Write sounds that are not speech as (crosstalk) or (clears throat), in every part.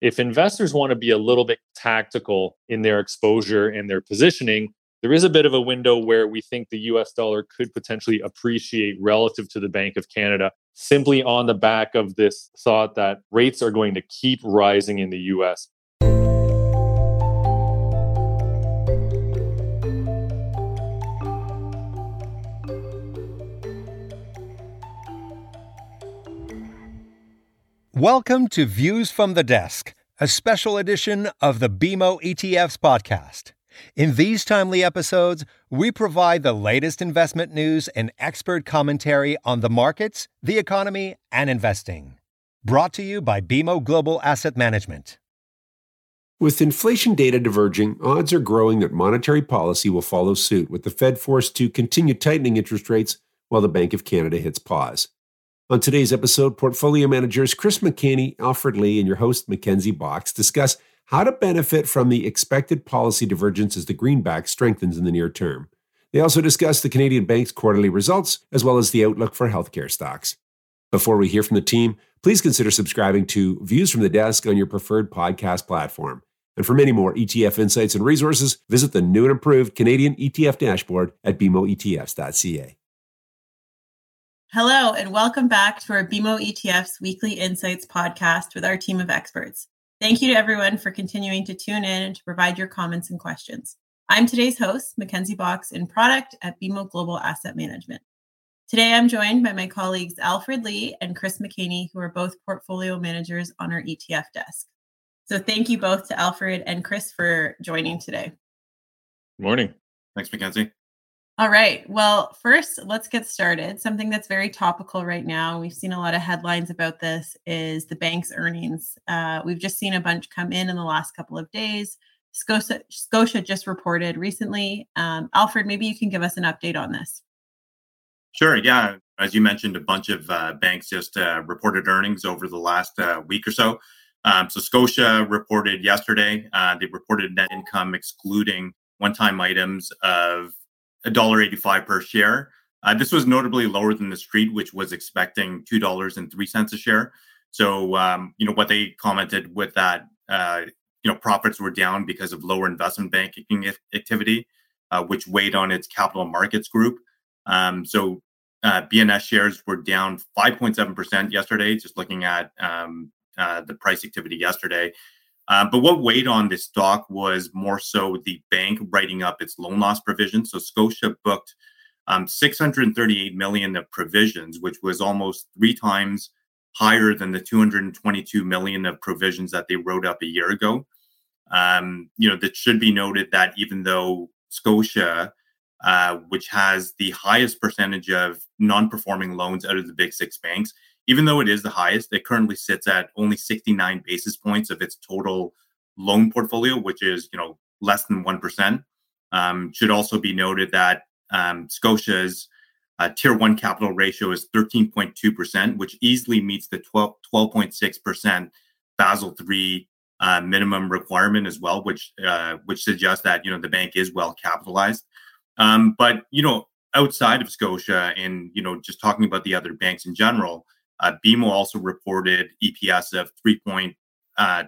if investors want to be a little bit tactical in their exposure and their positioning, there is a bit of a window where we think the US dollar could potentially appreciate relative to the Bank of Canada simply on the back of this thought that rates are going to keep rising in the US. Welcome to Views from the Desk, a special edition of the BMO ETFs podcast. In these timely episodes, we provide the latest investment news and expert commentary on the markets, the economy, and investing. Brought to you by BMO Global Asset Management. With inflation data diverging, odds are growing that monetary policy will follow suit, with the Fed forced to continue tightening interest rates while the Bank of Canada hits pause. On today's episode, portfolio managers Chris McHenney, Alfred Lee, and your host Mackenzie Box discuss how to benefit from the expected policy divergence as the greenback strengthens in the near term. They also discuss the Canadian Bank's quarterly results as well as the outlook for healthcare stocks. Before we hear from the team, please consider subscribing to Views from the Desk on your preferred podcast platform. And for many more ETF insights and resources, visit the new and improved Canadian ETF dashboard at bmoetfs.ca. Hello, and welcome back to our BMO ETFs Weekly Insights podcast with our team of experts. Thank you to everyone for continuing to tune in and to provide your comments and questions. I'm today's host, Mackenzie Box in product at BMO Global Asset Management. Today, I'm joined by my colleagues Alfred Lee and Chris McHenney, who are both portfolio managers on our ETF desk. So, thank you both to Alfred and Chris for joining today. Morning. Thanks, Mackenzie. All right. Well, first, let's get started. Something that's very topical right now. We've seen a lot of headlines about this is the bank's earnings. Uh, we've just seen a bunch come in in the last couple of days. Scotia, Scotia just reported recently. Um, Alfred, maybe you can give us an update on this. Sure. Yeah. As you mentioned, a bunch of uh, banks just uh, reported earnings over the last uh, week or so. Um, so Scotia reported yesterday. Uh, they reported net income excluding one-time items of $1.85 per share. Uh, this was notably lower than the street, which was expecting $2.03 a share. So, um, you know, what they commented with that, uh, you know, profits were down because of lower investment banking activity, uh, which weighed on its capital markets group. Um, so, uh, BNS shares were down 5.7% yesterday, just looking at um, uh, the price activity yesterday. Um, but what weighed on the stock was more so the bank writing up its loan loss provision. So Scotia booked um, 638 million of provisions, which was almost three times higher than the 222 million of provisions that they wrote up a year ago. Um, you know, that should be noted that even though Scotia, uh, which has the highest percentage of non-performing loans out of the big six banks, even though it is the highest, it currently sits at only 69 basis points of its total loan portfolio, which is you know less than one percent. Um, should also be noted that um, Scotia's uh, Tier One capital ratio is 13.2 percent, which easily meets the 12 12.6 percent Basel III uh, minimum requirement as well, which uh, which suggests that you know the bank is well capitalized. Um, but you know outside of Scotia and you know just talking about the other banks in general uh, BMO also reported EPS of 3. Uh,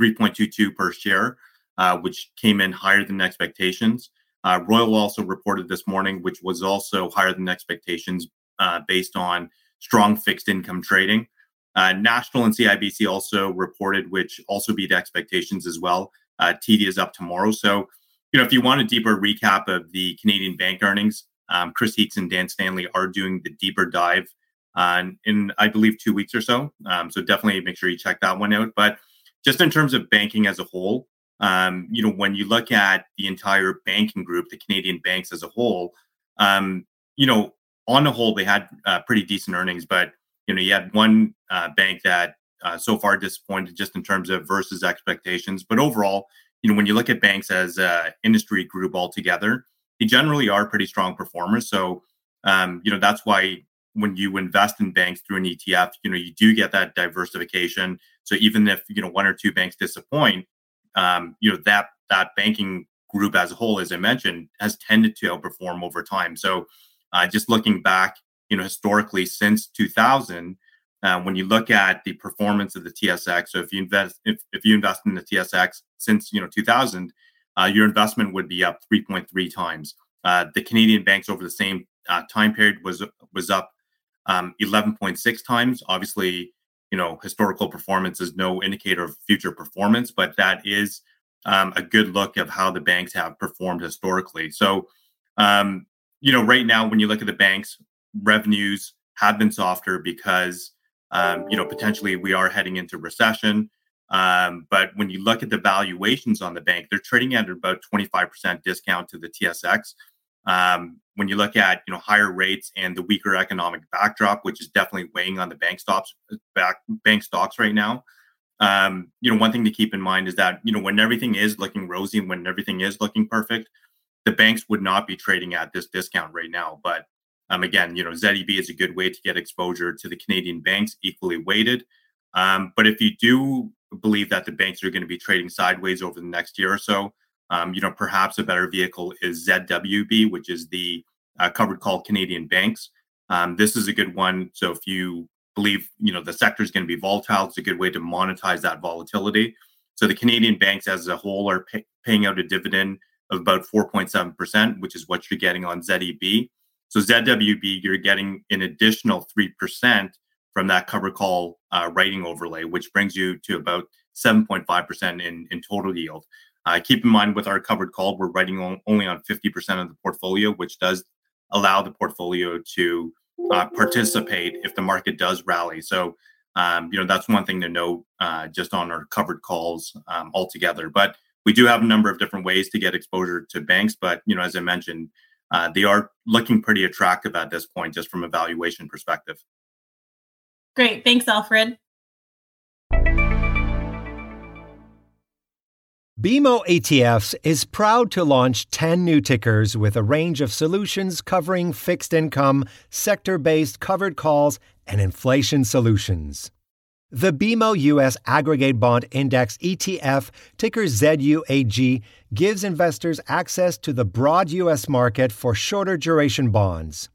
3.22 per share, uh, which came in higher than expectations. Uh, Royal also reported this morning, which was also higher than expectations uh, based on strong fixed income trading. Uh, National and CIBC also reported, which also beat expectations as well. TD is up tomorrow. So, you know, if you want a deeper recap of the Canadian bank earnings, um, Chris Heakes and Dan Stanley are doing the deeper dive uh, in I believe two weeks or so. Um, so definitely make sure you check that one out. But just in terms of banking as a whole, um, you know, when you look at the entire banking group, the Canadian banks as a whole, um, you know, on the whole, they had uh, pretty decent earnings, but you know, you had one uh, bank that uh, so far disappointed just in terms of versus expectations. But overall, you know, when you look at banks as an industry group altogether, they generally are pretty strong performers. So, um, you know, that's why when you invest in banks through an ETF, you know, you do get that diversification. So even if you know one or two banks disappoint, um, you know that that banking group as a whole, as I mentioned, has tended to outperform over time. So uh, just looking back, you know, historically since 2000, uh, when you look at the performance of the TSX, so if you invest if, if you invest in the TSX since you know 2000, uh, your investment would be up 3.3 times. Uh, the Canadian banks over the same uh, time period was was up um, 11.6 times. Obviously, you know historical performance is no indicator of future performance, but that is um, a good look of how the banks have performed historically. So, um, you know, right now when you look at the banks, revenues have been softer because um, you know, potentially we are heading into recession. Um, but when you look at the valuations on the bank, they're trading at about 25% discount to the TSX. Um, when you look at you know higher rates and the weaker economic backdrop, which is definitely weighing on the bank stocks back bank stocks right now. Um, you know, one thing to keep in mind is that you know when everything is looking rosy and when everything is looking perfect, the banks would not be trading at this discount right now. But um, again, you know, ZEB is a good way to get exposure to the Canadian banks, equally weighted. Um, but if you do believe that the banks are going to be trading sideways over the next year or so, um, you know, perhaps a better vehicle is ZWB, which is the uh, covered call Canadian banks. Um, this is a good one. So if you believe, you know, the sector is going to be volatile, it's a good way to monetize that volatility. So the Canadian banks as a whole are pay- paying out a dividend of about 4.7%, which is what you're getting on ZEB. So ZWB, you're getting an additional 3% from that cover call uh, writing overlay, which brings you to about 7.5% in, in total yield. Uh, keep in mind with our covered call, we're writing on, only on 50% of the portfolio, which does allow the portfolio to uh, participate if the market does rally. So, um, you know, that's one thing to note uh, just on our covered calls um, altogether. But we do have a number of different ways to get exposure to banks. But, you know, as I mentioned, uh, they are looking pretty attractive at this point, just from a valuation perspective. Great. Thanks, Alfred. BMO ETFs is proud to launch 10 new tickers with a range of solutions covering fixed income, sector based covered calls, and inflation solutions. The BMO US Aggregate Bond Index ETF, ticker ZUAG, gives investors access to the broad US market for shorter duration bonds.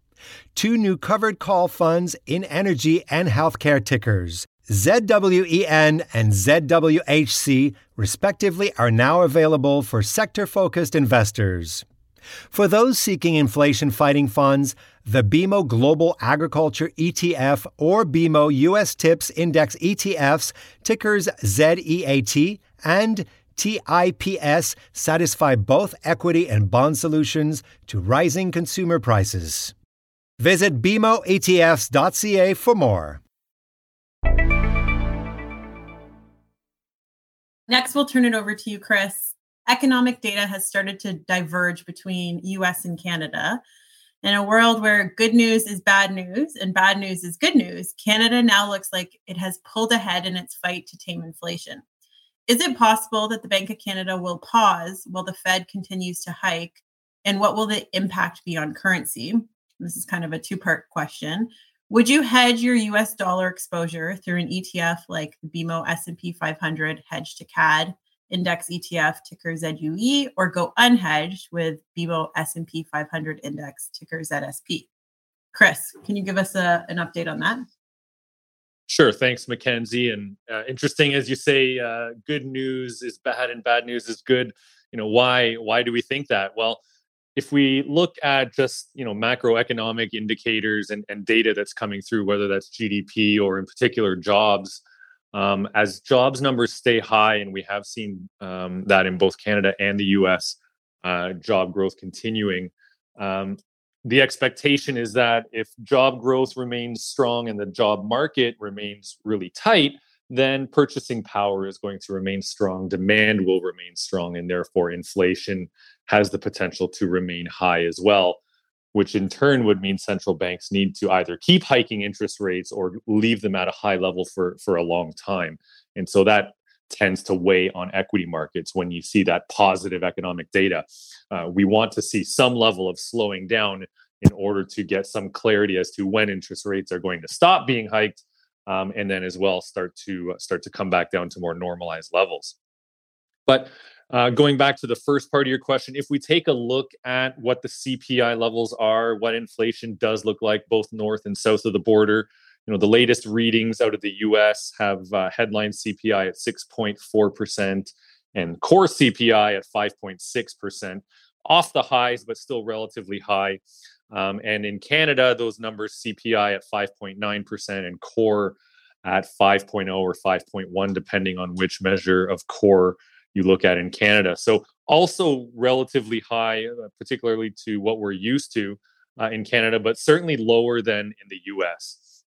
Two new covered call funds in energy and healthcare tickers, ZWEN and ZWHC, respectively, are now available for sector focused investors. For those seeking inflation fighting funds, the BMO Global Agriculture ETF or BMO US TIPS Index ETFs, tickers ZEAT and TIPS, satisfy both equity and bond solutions to rising consumer prices. Visit BMOETFs.ca for more. Next, we'll turn it over to you, Chris economic data has started to diverge between US and Canada. In a world where good news is bad news and bad news is good news, Canada now looks like it has pulled ahead in its fight to tame inflation. Is it possible that the Bank of Canada will pause while the Fed continues to hike? And what will the impact be on currency? This is kind of a two part question. Would you hedge your US dollar exposure through an ETF like the BMO S&P 500 hedge to CAD index ETF ticker ZUE or go unhedged with BMO S&P 500 index ticker ZSP. Chris, can you give us a, an update on that? Sure. Thanks, Mackenzie. And uh, interesting, as you say, uh, good news is bad and bad news is good. You know, why? Why do we think that? Well, if we look at just you know macroeconomic indicators and, and data that's coming through, whether that's GDP or in particular jobs, um, as jobs numbers stay high, and we have seen um, that in both Canada and the US, uh, job growth continuing. Um, the expectation is that if job growth remains strong and the job market remains really tight, then purchasing power is going to remain strong, demand will remain strong, and therefore inflation has the potential to remain high as well which in turn would mean central banks need to either keep hiking interest rates or leave them at a high level for, for a long time. And so that tends to weigh on equity markets when you see that positive economic data. Uh, we want to see some level of slowing down in order to get some clarity as to when interest rates are going to stop being hiked um, and then as well start to start to come back down to more normalized levels. But uh, going back to the first part of your question, if we take a look at what the CPI levels are, what inflation does look like both north and south of the border, you know, the latest readings out of the US have uh, headline CPI at 6.4% and core CPI at 5.6%, off the highs, but still relatively high. Um, and in Canada, those numbers CPI at 5.9% and core at 5.0 or 5.1, depending on which measure of core you look at in Canada. So, also relatively high, uh, particularly to what we're used to uh, in Canada, but certainly lower than in the US.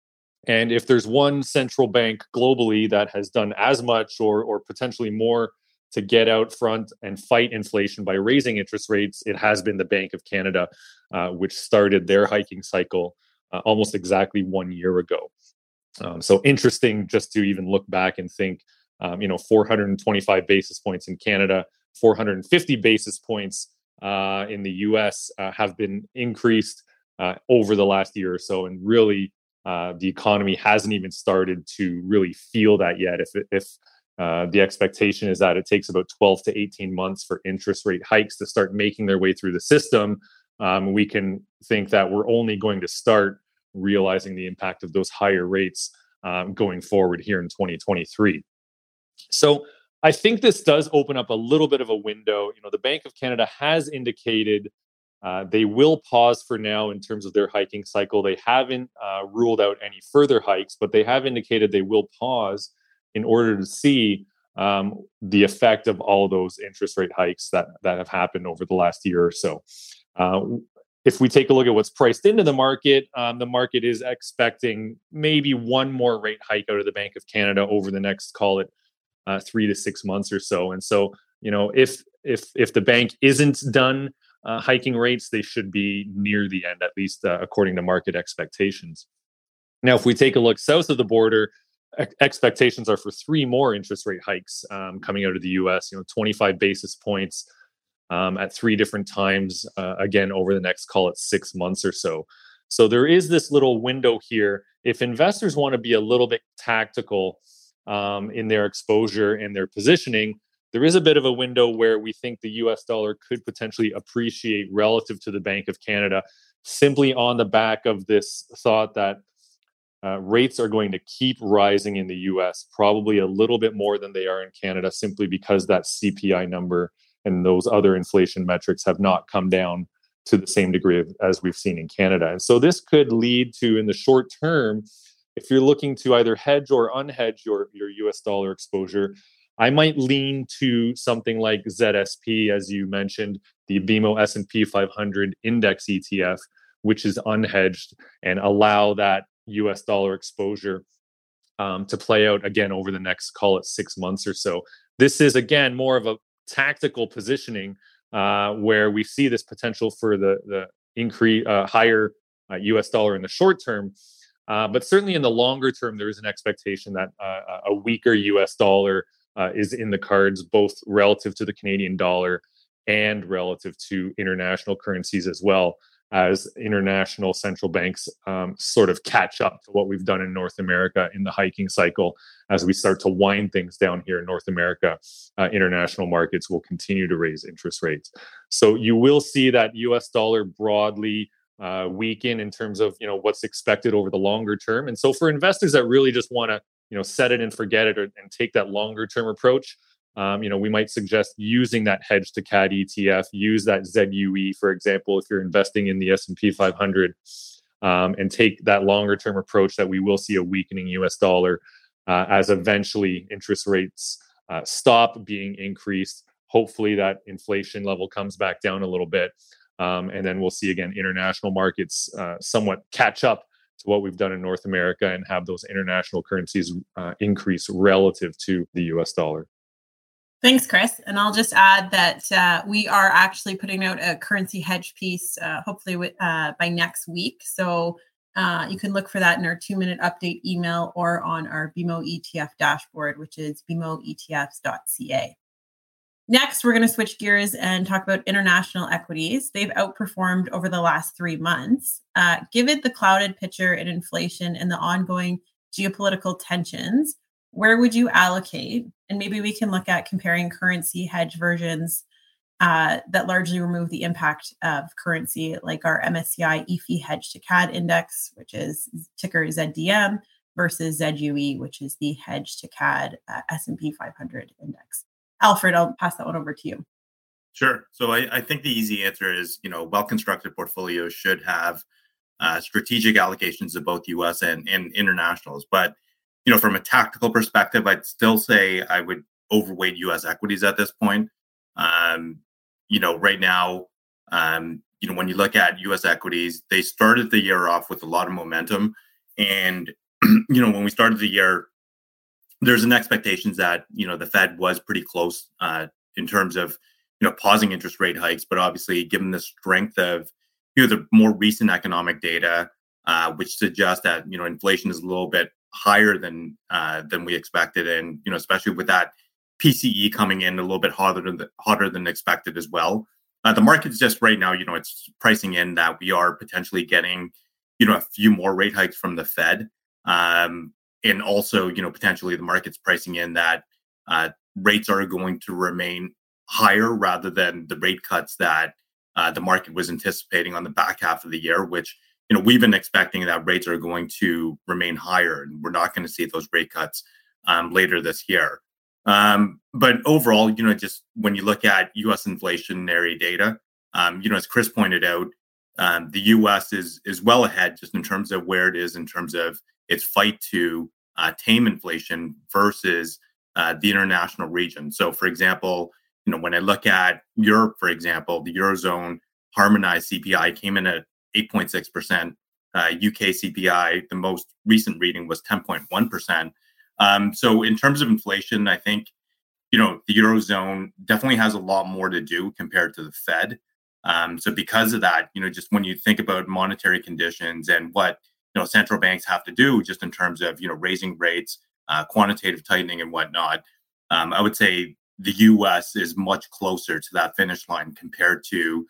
And if there's one central bank globally that has done as much or, or potentially more to get out front and fight inflation by raising interest rates, it has been the Bank of Canada, uh, which started their hiking cycle uh, almost exactly one year ago. Um, so interesting just to even look back and think, um, you know, 425 basis points in Canada, 450 basis points uh, in the US uh, have been increased uh, over the last year or so. And really, uh, the economy hasn't even started to really feel that yet. If, if uh, the expectation is that it takes about 12 to 18 months for interest rate hikes to start making their way through the system, um, we can think that we're only going to start realizing the impact of those higher rates um, going forward here in 2023. So I think this does open up a little bit of a window. You know, the Bank of Canada has indicated uh, they will pause for now in terms of their hiking cycle. They haven't uh, ruled out any further hikes, but they have indicated they will pause in order to see um, the effect of all those interest rate hikes that that have happened over the last year or so. Uh, if we take a look at what's priced into the market, um, the market is expecting maybe one more rate hike out of the Bank of Canada over the next, call it, uh, three to six months or so. And so, you know, if if if the bank isn't done uh, hiking rates, they should be near the end, at least uh, according to market expectations. Now, if we take a look south of the border, expectations are for three more interest rate hikes um, coming out of the U.S. You know, 25 basis points um, at three different times, uh, again over the next, call it six months or so. So there is this little window here. If investors want to be a little bit tactical um, in their exposure and their positioning, there is a bit of a window where we think the US dollar could potentially appreciate relative to the Bank of Canada, simply on the back of this thought that uh, rates are going to keep rising in the US, probably a little bit more than they are in Canada, simply because that CPI number and those other inflation metrics have not come down to the same degree as we've seen in Canada. And so this could lead to, in the short term, if you're looking to either hedge or unhedge your, your US dollar exposure, I might lean to something like ZSP, as you mentioned, the BMO S&P 500 index ETF, which is unhedged, and allow that US dollar exposure um, to play out again over the next, call it six months or so. This is again more of a tactical positioning uh, where we see this potential for the the increase uh, higher uh, US dollar in the short term. Uh, but certainly in the longer term, there is an expectation that uh, a weaker US dollar uh, is in the cards, both relative to the Canadian dollar and relative to international currencies as well as international central banks um, sort of catch up to what we've done in North America in the hiking cycle. As we start to wind things down here in North America, uh, international markets will continue to raise interest rates. So you will see that US dollar broadly uh, weaken in terms of you know what's expected over the longer term. And so for investors that really just want to you know set it and forget it or, and take that longer term approach, um, you know, we might suggest using that hedge to CAD ETF, use that ZUE, for example, if you're investing in the S&P 500, um, and take that longer term approach that we will see a weakening US dollar uh, as eventually interest rates uh, stop being increased. Hopefully, that inflation level comes back down a little bit. Um, and then we'll see again international markets uh, somewhat catch up to what we've done in North America and have those international currencies uh, increase relative to the US dollar. Thanks, Chris. And I'll just add that uh, we are actually putting out a currency hedge piece, uh, hopefully uh, by next week. So uh, you can look for that in our two minute update email or on our BMO ETF dashboard, which is bmoetfs.ca. Next, we're going to switch gears and talk about international equities. They've outperformed over the last three months. Uh, given the clouded picture in inflation and the ongoing geopolitical tensions, where would you allocate? And maybe we can look at comparing currency hedge versions uh, that largely remove the impact of currency, like our MSCI EAFE hedge to CAD index, which is ticker ZDM, versus ZUE, which is the hedge to CAD uh, S&P 500 index. Alfred, I'll pass that one over to you. Sure. So I, I think the easy answer is, you know, well-constructed portfolios should have uh, strategic allocations of both U.S. and, and internationals. But you know, from a tactical perspective, I'd still say I would overweight U.S. equities at this point. Um, you know, right now, um, you know, when you look at U.S. equities, they started the year off with a lot of momentum, and (clears throat) you know, when we started the year, there's an expectations that you know the Fed was pretty close uh, in terms of you know pausing interest rate hikes, but obviously, given the strength of you know the more recent economic data, uh, which suggests that you know inflation is a little bit higher than uh, than we expected, and you know especially with that PCE coming in a little bit hotter than hotter than expected as well. Uh, the market's just right now, you know, it's pricing in that we are potentially getting, you know, a few more rate hikes from the Fed. Um, and also, you know, potentially the market's pricing in that uh, rates are going to remain higher rather than the rate cuts that uh, the market was anticipating on the back half of the year, which, you know, we've been expecting that rates are going to remain higher and we're not going to see those rate cuts um, later this year. Um, but overall, you know, just when you look at U.S. inflationary data, um, you know, as Chris pointed out, um, the U.S. is is well ahead just in terms of where it is in terms of its fight to uh, tame inflation versus uh, the international region. So, for example, you know, when I look at Europe, for example, the eurozone harmonized CPI came in at 8.6 percent. Uh, UK CPI, the most recent reading was 10.1 percent. Um, so in terms of inflation, I think you know the eurozone definitely has a lot more to do compared to the Fed. Um, so because of that, you know, just when you think about monetary conditions and what you know central banks have to do, just in terms of you know raising rates, uh, quantitative tightening, and whatnot, um, I would say the U.S. is much closer to that finish line compared to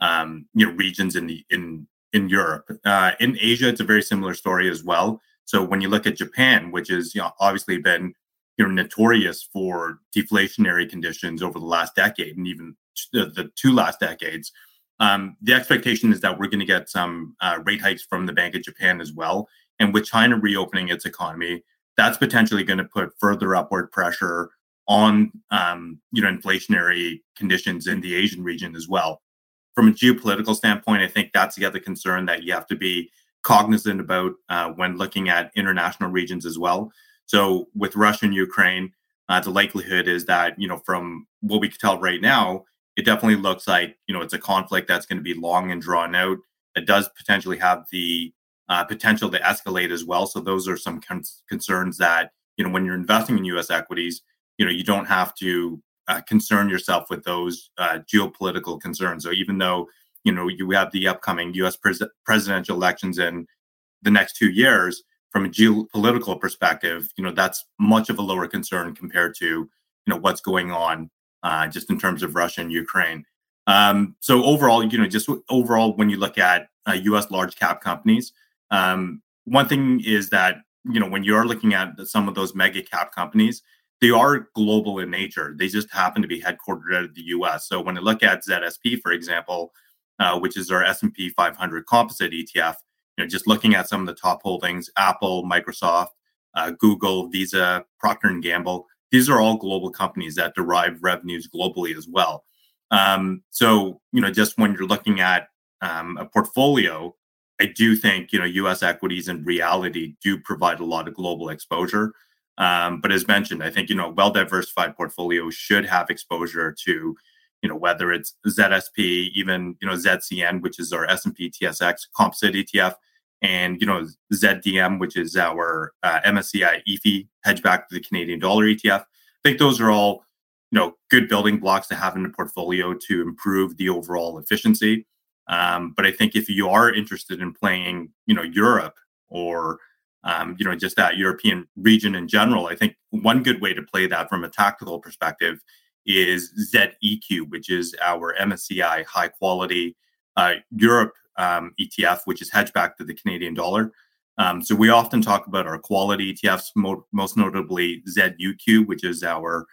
um, you know regions in the in in Europe. Uh, in Asia, it's a very similar story as well. So when you look at Japan, which has you know obviously been you know notorious for deflationary conditions over the last decade and even the, the two last decades, um, the expectation is that we're going to get some uh, rate hikes from the Bank of Japan as well. And with China reopening its economy, that's potentially going to put further upward pressure on um, you know inflationary conditions in the Asian region as well. From a geopolitical standpoint, I think that's the other concern that you have to be cognizant about uh, when looking at international regions as well. So with Russia and Ukraine, uh, the likelihood is that you know from what we can tell right now, it definitely looks like you know it's a conflict that's going to be long and drawn out. It does potentially have the uh, potential to escalate as well. So those are some con- concerns that you know when you're investing in U.S. equities, you know you don't have to uh, concern yourself with those uh, geopolitical concerns. So even though you know you have the upcoming U.S. Pres- presidential elections in the next two years. From a geopolitical perspective, you know that's much of a lower concern compared to you know what's going on uh, just in terms of Russia and Ukraine. Um, so overall, you know, just overall, when you look at uh, U.S. large cap companies, um, one thing is that you know when you are looking at some of those mega cap companies, they are global in nature. They just happen to be headquartered out of the U.S. So when I look at ZSP, for example, uh, which is our S&P 500 composite ETF. You know, just looking at some of the top holdings, Apple, Microsoft, uh, Google, Visa, Procter and Gamble. These are all global companies that derive revenues globally as well. Um, so, you know, just when you're looking at um, a portfolio, I do think you know U.S. equities in reality do provide a lot of global exposure. Um, but as mentioned, I think you know well diversified portfolio should have exposure to you know whether it's ZSP, even you know ZCN, which is our S&P TSX composite ETF, and you know ZDM, which is our uh, MSCI EAFE hedge back to the Canadian dollar ETF. I think those are all you know good building blocks to have in the portfolio to improve the overall efficiency. Um, but I think if you are interested in playing, you know, Europe or um, you know just that European region in general, I think one good way to play that from a tactical perspective is ZEQ, which is our MSCI high quality uh, Europe um, ETF, which is hedged back to the Canadian dollar. Um, so we often talk about our quality ETFs, mo- most notably ZUQ, which is our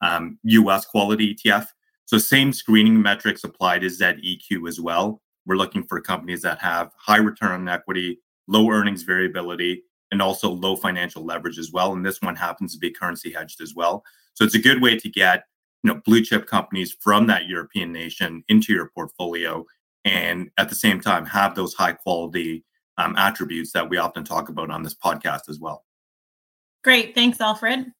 um, US quality ETF. So same screening metrics apply to ZEQ as well. We're looking for companies that have high return on equity, low earnings variability, and also low financial leverage as well. And this one happens to be currency hedged as well. So it's a good way to get you know blue chip companies from that European nation into your portfolio, and at the same time have those high quality um, attributes that we often talk about on this podcast as well. Great, thanks, Alfred.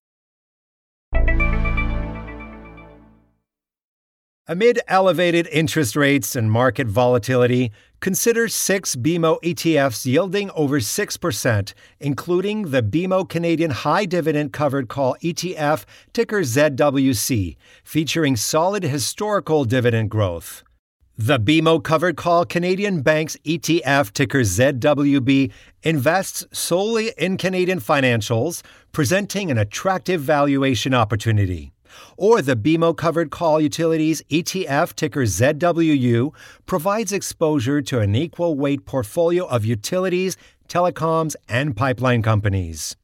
Amid elevated interest rates and market volatility, consider six BMO ETFs yielding over 6%, including the BMO Canadian High Dividend Covered Call ETF, ticker ZWC, featuring solid historical dividend growth. The BMO Covered Call Canadian Banks ETF, ticker ZWB, invests solely in Canadian financials, presenting an attractive valuation opportunity or the BMO Covered Call Utilities ETF ticker ZWU provides exposure to an equal weight portfolio of utilities, telecoms, and pipeline companies.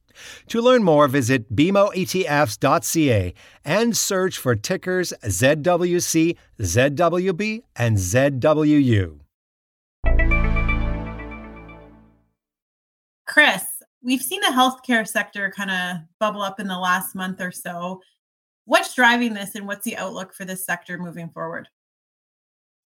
To learn more, visit BMOETFs.ca and search for tickers ZWC, ZWB, and ZWU. Chris, we've seen the healthcare sector kind of bubble up in the last month or so what's driving this and what's the outlook for this sector moving forward?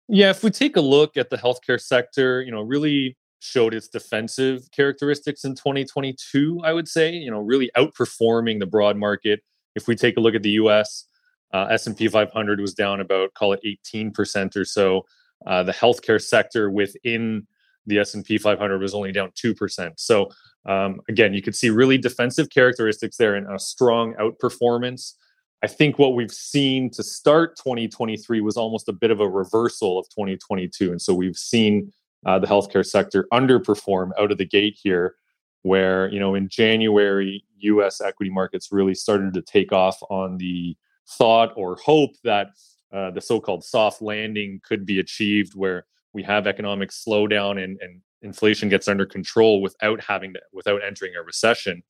Yeah, if we take a look at the healthcare sector, you know, really showed its defensive characteristics in 2022, I would say, you know, really outperforming the broad market. If we take a look at the US, uh, S&P 500 was down about call it 18% or so. Uh, the healthcare sector within the S&P 500 was only down 2%. So um, again, you could see really defensive characteristics there and a strong outperformance I think what we've seen to start 2023 was almost a bit of a reversal of 2022. And so we've seen uh, the healthcare sector underperform out of the gate here, where, you know, in January, US equity markets really started to take off on the thought or hope that uh, the so called soft landing could be achieved, where we have economic slowdown and, and inflation gets under control without having to, without entering a recession.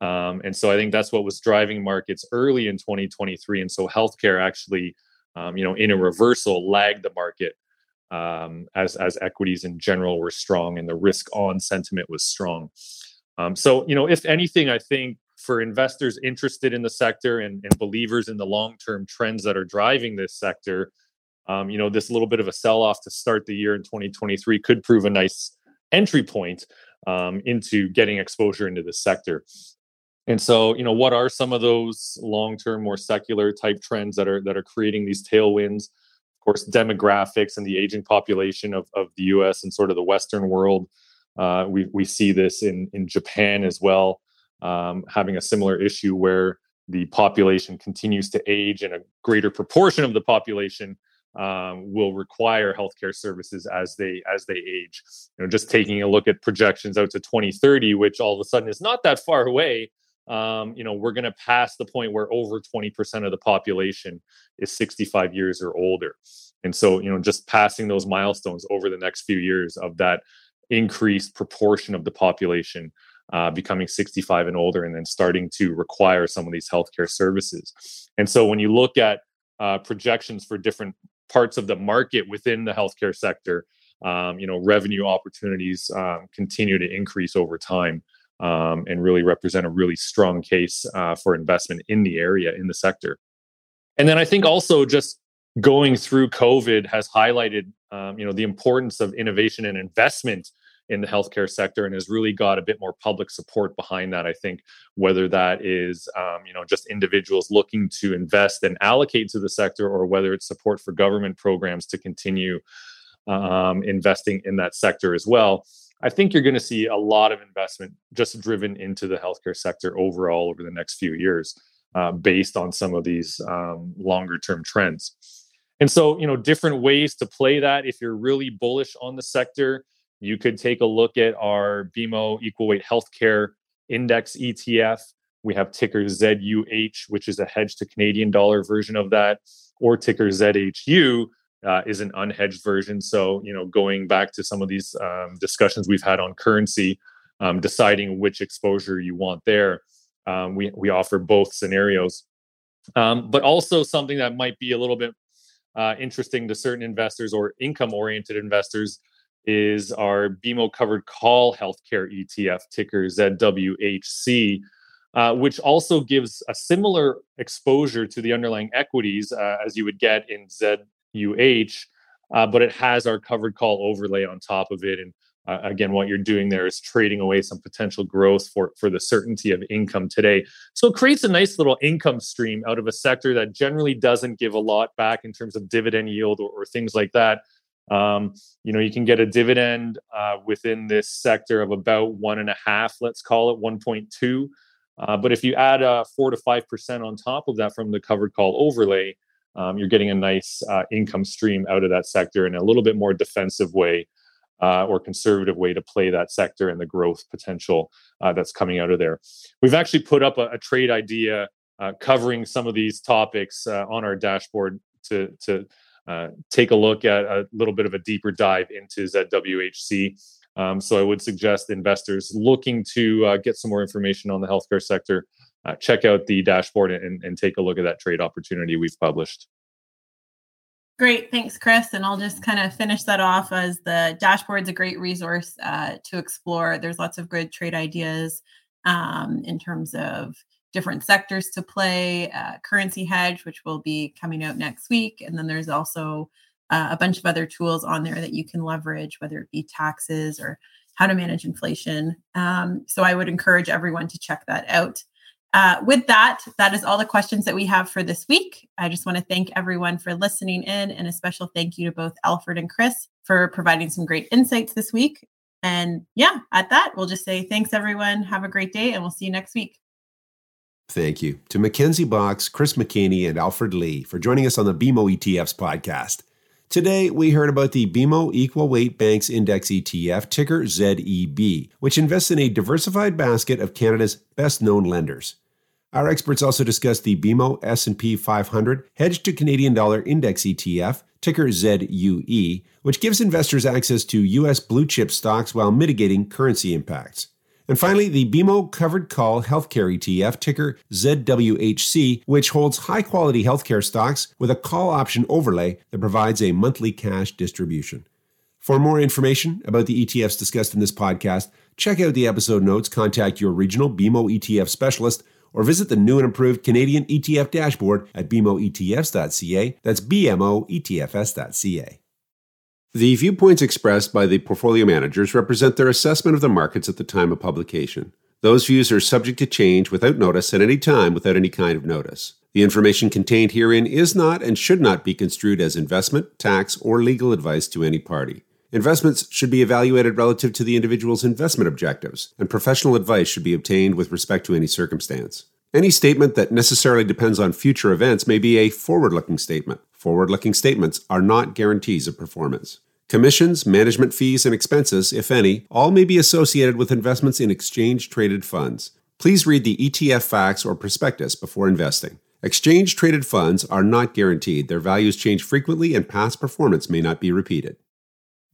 Um, and so I think that's what was driving markets early in 2023. And so healthcare actually, um, you know, in a reversal, lagged the market um, as as equities in general were strong and the risk on sentiment was strong. Um, so you know, if anything, I think for investors interested in the sector and, and believers in the long term trends that are driving this sector, um, you know, this little bit of a sell off to start the year in 2023 could prove a nice entry point um, into getting exposure into the sector. And so, you know, what are some of those long-term, more secular type trends that are that are creating these tailwinds? Of course, demographics and the aging population of, of the U.S. and sort of the Western world. Uh, we we see this in in Japan as well, um, having a similar issue where the population continues to age, and a greater proportion of the population um, will require healthcare services as they as they age. You know, just taking a look at projections out to 2030, which all of a sudden is not that far away um, you know, we're going to pass the point where over 20% of the population is 65 years or older. And so, you know, just passing those milestones over the next few years of that increased proportion of the population uh, becoming 65 and older, and then starting to require some of these healthcare services. And so, when you look at uh, projections for different parts of the market within the healthcare sector, um, you know, revenue opportunities um, continue to increase over time um, and really represent a really strong case uh, for investment in the area in the sector. And then I think also just going through COVID has highlighted um, you know the importance of innovation and investment in the healthcare sector and has really got a bit more public support behind that. I think whether that is um, you know just individuals looking to invest and allocate to the sector, or whether it's support for government programs to continue um, investing in that sector as well. I think you're going to see a lot of investment just driven into the healthcare sector overall over the next few years, uh, based on some of these um, longer term trends. And so, you know, different ways to play that. If you're really bullish on the sector, you could take a look at our BMO Equal Weight Healthcare Index ETF. We have ticker ZUH, which is a hedge to Canadian dollar version of that, or ticker ZHU, uh, is an unhedged version. So, you know, going back to some of these um, discussions we've had on currency, um, deciding which exposure you want there, um, we we offer both scenarios. Um, but also something that might be a little bit uh, interesting to certain investors or income oriented investors is our BMO covered call healthcare ETF, ticker ZWHC, uh, which also gives a similar exposure to the underlying equities uh, as you would get in ZUH, uh, but it has our covered call overlay on top of it. And uh, again, what you're doing there is trading away some potential growth for, for the certainty of income today. So it creates a nice little income stream out of a sector that generally doesn't give a lot back in terms of dividend yield or, or things like that. Um, you know, you can get a dividend uh, within this sector of about one and a half, let's call it 1.2. Uh, but if you add a four to five percent on top of that from the covered call overlay, um, you're getting a nice uh, income stream out of that sector in a little bit more defensive way uh, or conservative way to play that sector and the growth potential uh, that's coming out of there. We've actually put up a, a trade idea uh, covering some of these topics uh, on our dashboard to to uh, take a look at a little bit of a deeper dive into ZWHC. Um, so I would suggest investors looking to uh, get some more information on the healthcare sector, uh, check out the dashboard and, and take a look at that trade opportunity we've published. Great, thanks, Chris. And I'll just kind of finish that off as the dashboard's a great resource uh, to explore. There's lots of good trade ideas um, in terms of different sectors to play, uh, currency hedge, which will be coming out next week. And then there's also uh, a bunch of other tools on there that you can leverage, whether it be taxes or how to manage inflation. Um, so I would encourage everyone to check that out. Uh, with that, that is all the questions that we have for this week. I just want to thank everyone for listening in and a special thank you to both Alfred and Chris for providing some great insights this week. And yeah, at that, we'll just say thanks, everyone. Have a great day, and we'll see you next week. Thank you to Mackenzie Box, Chris McHenney, and Alfred Lee for joining us on the BMO ETFs podcast. Today, we heard about the BMO Equal Weight Banks Index ETF, ticker ZEB, which invests in a diversified basket of Canada's best-known lenders. Our experts also discussed the BMO S&P 500 Hedged to Canadian Dollar Index ETF, ticker ZUE, which gives investors access to U.S. blue chip stocks while mitigating currency impacts. And finally, the BMO Covered Call Healthcare ETF, ticker ZWHC, which holds high quality healthcare stocks with a call option overlay that provides a monthly cash distribution. For more information about the ETFs discussed in this podcast, check out the episode notes, contact your regional BMO ETF specialist, or visit the new and improved Canadian ETF dashboard at bmoetfs.ca. That's bmoetfs.ca. The viewpoints expressed by the portfolio managers represent their assessment of the markets at the time of publication. Those views are subject to change without notice at any time without any kind of notice. The information contained herein is not and should not be construed as investment, tax, or legal advice to any party. Investments should be evaluated relative to the individual's investment objectives, and professional advice should be obtained with respect to any circumstance. Any statement that necessarily depends on future events may be a forward looking statement. Forward looking statements are not guarantees of performance. Commissions, management fees, and expenses, if any, all may be associated with investments in exchange traded funds. Please read the ETF facts or prospectus before investing. Exchange traded funds are not guaranteed, their values change frequently, and past performance may not be repeated.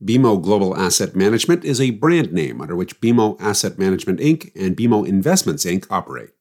BMO Global Asset Management is a brand name under which BMO Asset Management Inc. and BMO Investments Inc. operate.